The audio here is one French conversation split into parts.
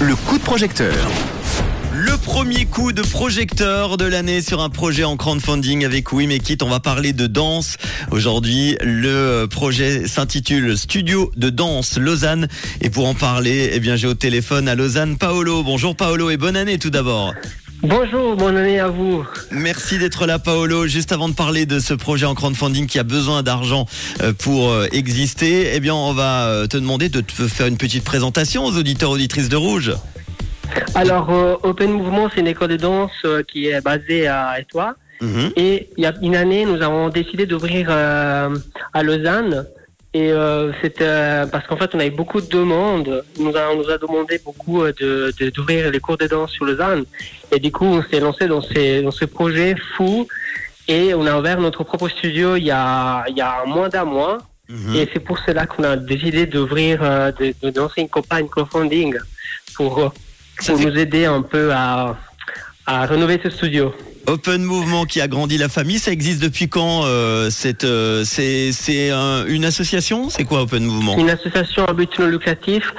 Le coup de projecteur. Le premier coup de projecteur de l'année sur un projet en crowdfunding avec Wimekit. On va parler de danse. Aujourd'hui, le projet s'intitule Studio de danse Lausanne. Et pour en parler, eh bien, j'ai au téléphone à Lausanne Paolo. Bonjour Paolo et bonne année tout d'abord. Bonjour, bonne année à vous. Merci d'être là, Paolo. Juste avant de parler de ce projet en crowdfunding qui a besoin d'argent euh, pour euh, exister, eh bien, on va euh, te demander de te faire une petite présentation aux auditeurs auditrices de Rouge. Alors, Open Mouvement, c'est une école de danse qui est basée à Étoile. Mhm. Et il y a une année, nous avons décidé d'ouvrir à Lausanne et euh, c'était euh, parce qu'en fait, on avait beaucoup de demandes. On nous a, on nous a demandé beaucoup euh, de d'ouvrir les cours de danse sur Lausanne. Et du coup, on s'est lancé dans ces dans ce projet fou. Et on a ouvert notre propre studio il y a il y a moins d'un mois. Mhm. Et c'est pour cela qu'on a décidé d'ouvrir, euh, de, de lancer une campagne crowdfunding pour pour nous aider un peu à à rénover ce studio. Open Mouvement qui a grandi la famille, ça existe depuis quand euh, euh C'est c'est une association? C'est quoi Open Mouvement Une association à but lucratif.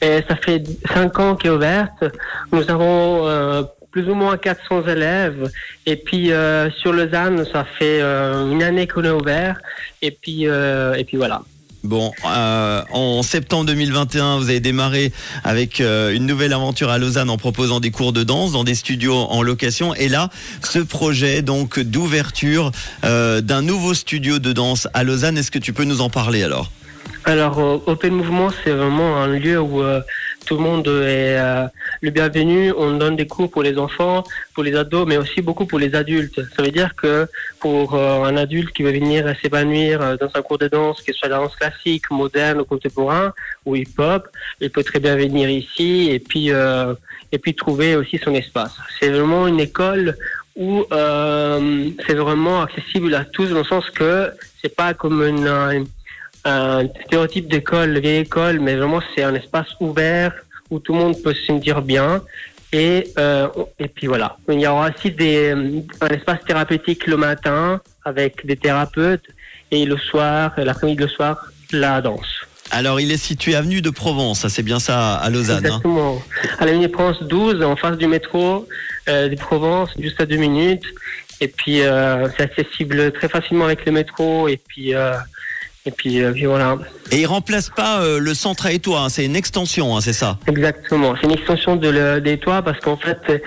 Et ça fait 5 ans qu'elle est ouverte. Nous avons euh, plus ou moins 400 élèves. Et puis euh, sur Lausanne, ça fait euh, une année qu'on est ouvert. Et puis et puis voilà. Bon, euh, en septembre 2021, vous avez démarré avec euh, une nouvelle aventure à Lausanne en proposant des cours de danse dans des studios en location. Et là, ce projet donc d'ouverture euh, d'un nouveau studio de danse à Lausanne, est-ce que tu peux nous en parler alors? Alors, Open Mouvement, c'est vraiment un lieu où euh, tout le monde est euh, le bienvenu. On donne des cours pour les enfants, pour les ados, mais aussi beaucoup pour les adultes. Ça veut dire que pour euh, un adulte qui veut venir s'épanouir dans un cours de danse, qu'il soit la danse classique, moderne ou contemporain ou hip-hop, il peut très bien venir ici et puis et puis trouver aussi son espace. C'est vraiment une école où c'est vraiment accessible à tous dans le sens que c'est pas comme une un stéréotype d'école, vieille école, mais vraiment c'est un espace ouvert où tout le monde peut se sentir bien. Et, euh, et puis voilà. Il y aura aussi des, un espace thérapeutique le matin avec des thérapeutes et le soir, l'après-midi le soir, la danse. Alors, il est situé avenue de Provence, c'est bien ça à Lausanne. Hein Exactement. à l'avenue de Provence 12, en face du métro euh, de Provence, juste à deux minutes. Et puis, euh, c'est accessible très facilement avec le métro. Et puis, euh, et puis, euh, puis, voilà. Et il remplace pas euh, le centre à Étoile, hein, c'est une extension, hein, c'est ça Exactement, c'est une extension de d'Étoile parce qu'en fait, et,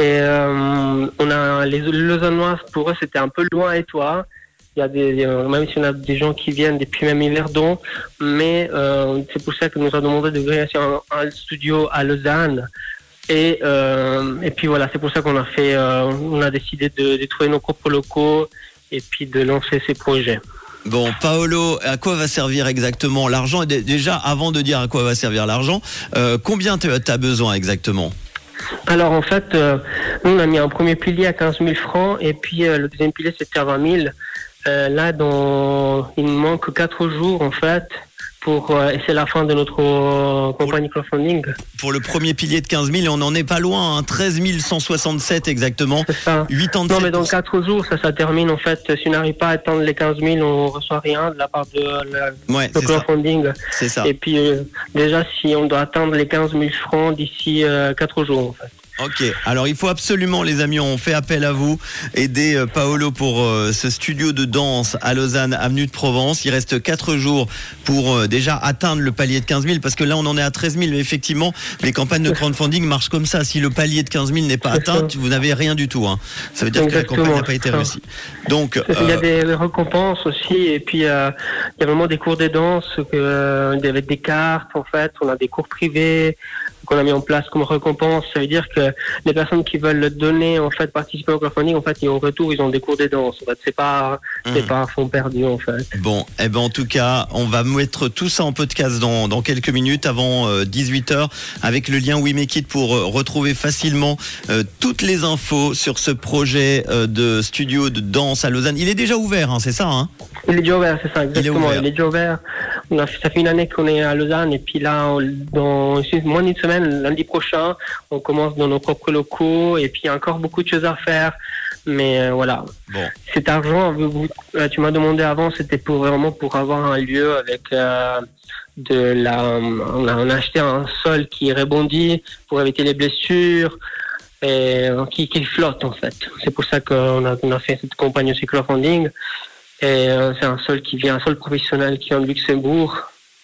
euh, on a les Lausannois pour eux c'était un peu loin à Étoile. Il y a des, même si on a des gens qui viennent depuis même Yverdon, mais c'est pour ça que nous avons demandé de venir un, un studio à Lausanne. Et, et puis voilà, c'est pour ça qu'on a fait, on a décidé de, de trouver nos propres locaux et puis de lancer ces projets. Bon, Paolo, à quoi va servir exactement l'argent? Déjà, avant de dire à quoi va servir l'argent, euh, combien tu as besoin exactement? Alors en fait, euh, nous on a mis un premier pilier à 15 000 francs et puis euh, le deuxième pilier c'était à 20 000. là, dans, il manque 4 jours en fait pour euh, et c'est la fin de notre euh, compagnie crowdfunding. Pour le premier pilier de 15 000, on n'en est pas loin, hein, 13 167 exactement. Ça. 8 ans de Non, mais dans 4 jours, ça, ça termine en fait. Si on n'arrive pas à atteindre les 15 000, on reçoit rien de la part de la, crowdfunding. C'est ça. Et puis euh, déjà, si on doit atteindre les 15 000 francs d'ici 4 jours en fait. Ok, alors il faut absolument, les amis, on fait appel à vous, aider euh, Paolo pour euh, ce studio de danse à Lausanne, avenue de Provence. Il reste 4 jours pour euh, déjà atteindre le palier de 15 000, parce que là on en est à 13 000, mais effectivement, les campagnes de crowdfunding marchent comme ça. Si le palier de 15 000 n'est pas atteint, vous n'avez rien du tout. Hein. Ça veut dire que la campagne n'a pas été réussie. Donc, il y a des récompenses aussi, et puis il y a vraiment des cours de danse avec des cartes, en fait, on a des cours privés qu'on a mis en place comme récompense. Ça veut dire que les personnes qui veulent le donner, en fait, participer au crowdfunding, en fait, et en retour, ils ont des cours de danse. En fait, c'est pas, c'est hmm. pas un fond perdu, en fait. Bon, eh ben, en tout cas, on va mettre tout ça en podcast dans, dans quelques minutes avant 18h euh, avec le lien WeMakeIt pour euh, retrouver facilement euh, toutes les infos sur ce projet de studio de danse à Lausanne. Il est déjà ouvert, hein, c'est ça, hein? Il est déjà ouvert, c'est ça, exactement. Il est, déjà ouvert. Ça fait une année qu'on est à Lausanne et puis là, dans moins d'une semaine, lundi prochain, on commence dans nos propres locaux et puis il y a encore beaucoup de choses à faire. Mais euh, voilà. Bon. Cet argent, euh, tu m'as demandé avant, c'était pour vraiment pour avoir un lieu avec euh, de la. On a, on a acheté un sol qui rebondit pour éviter les blessures et qui, qui flotte en fait. C'est pour ça qu'on a, on a fait cette campagne aussi crowdfunding. Et euh, c'est un sol qui vient, un sol professionnel qui vient de Luxembourg.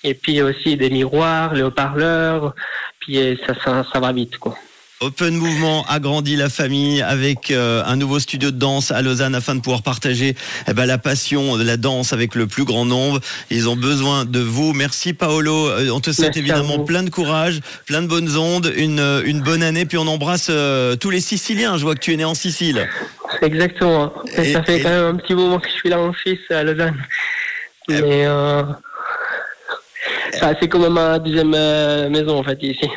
Et puis aussi des miroirs, les haut-parleurs. Puis euh, ça, ça, ça va vite quoi. Open Mouvement agrandit la famille avec euh, un nouveau studio de danse à Lausanne afin de pouvoir partager eh ben, la passion de la danse avec le plus grand nombre. Ils ont besoin de vous. Merci Paolo. On te souhaite Merci évidemment plein de courage, plein de bonnes ondes, une, une bonne année. Puis on embrasse euh, tous les Siciliens. Je vois que tu es né en Sicile. Exactement. Et Et- ça fait et- quand même un petit moment que je suis là en Suisse, à Lausanne. Eh Mais euh, c'est comme ma deuxième euh, maison, en fait, ici.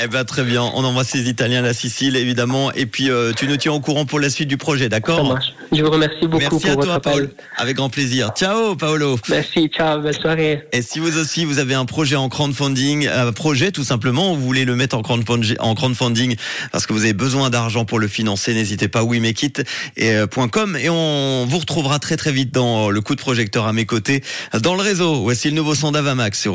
Eh ben très bien. On embrasse les Italiens, la Sicile évidemment. Et puis euh, tu nous tiens au courant pour la suite du projet, d'accord. Je vous remercie beaucoup Merci pour à votre toi, appel. Paolo. Avec grand plaisir. Ciao, Paolo. Merci, ciao, belle soirée. Et si vous aussi, vous avez un projet en crowdfunding, un projet tout simplement, vous voulez le mettre en crowdfunding, en crowdfunding parce que vous avez besoin d'argent pour le financer, n'hésitez pas, oui, mais quitte et euh, .com et on vous retrouvera très très vite dans le coup de projecteur à mes côtés dans le réseau. Voici le nouveau son d'Avamax